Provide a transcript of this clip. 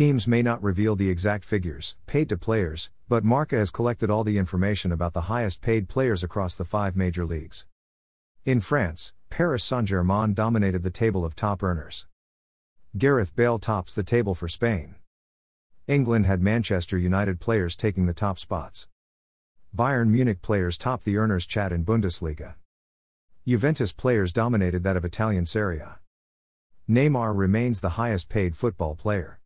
Teams may not reveal the exact figures paid to players, but Marca has collected all the information about the highest paid players across the five major leagues. In France, Paris Saint Germain dominated the table of top earners. Gareth Bale tops the table for Spain. England had Manchester United players taking the top spots. Bayern Munich players topped the earners chat in Bundesliga. Juventus players dominated that of Italian Serie A. Neymar remains the highest paid football player.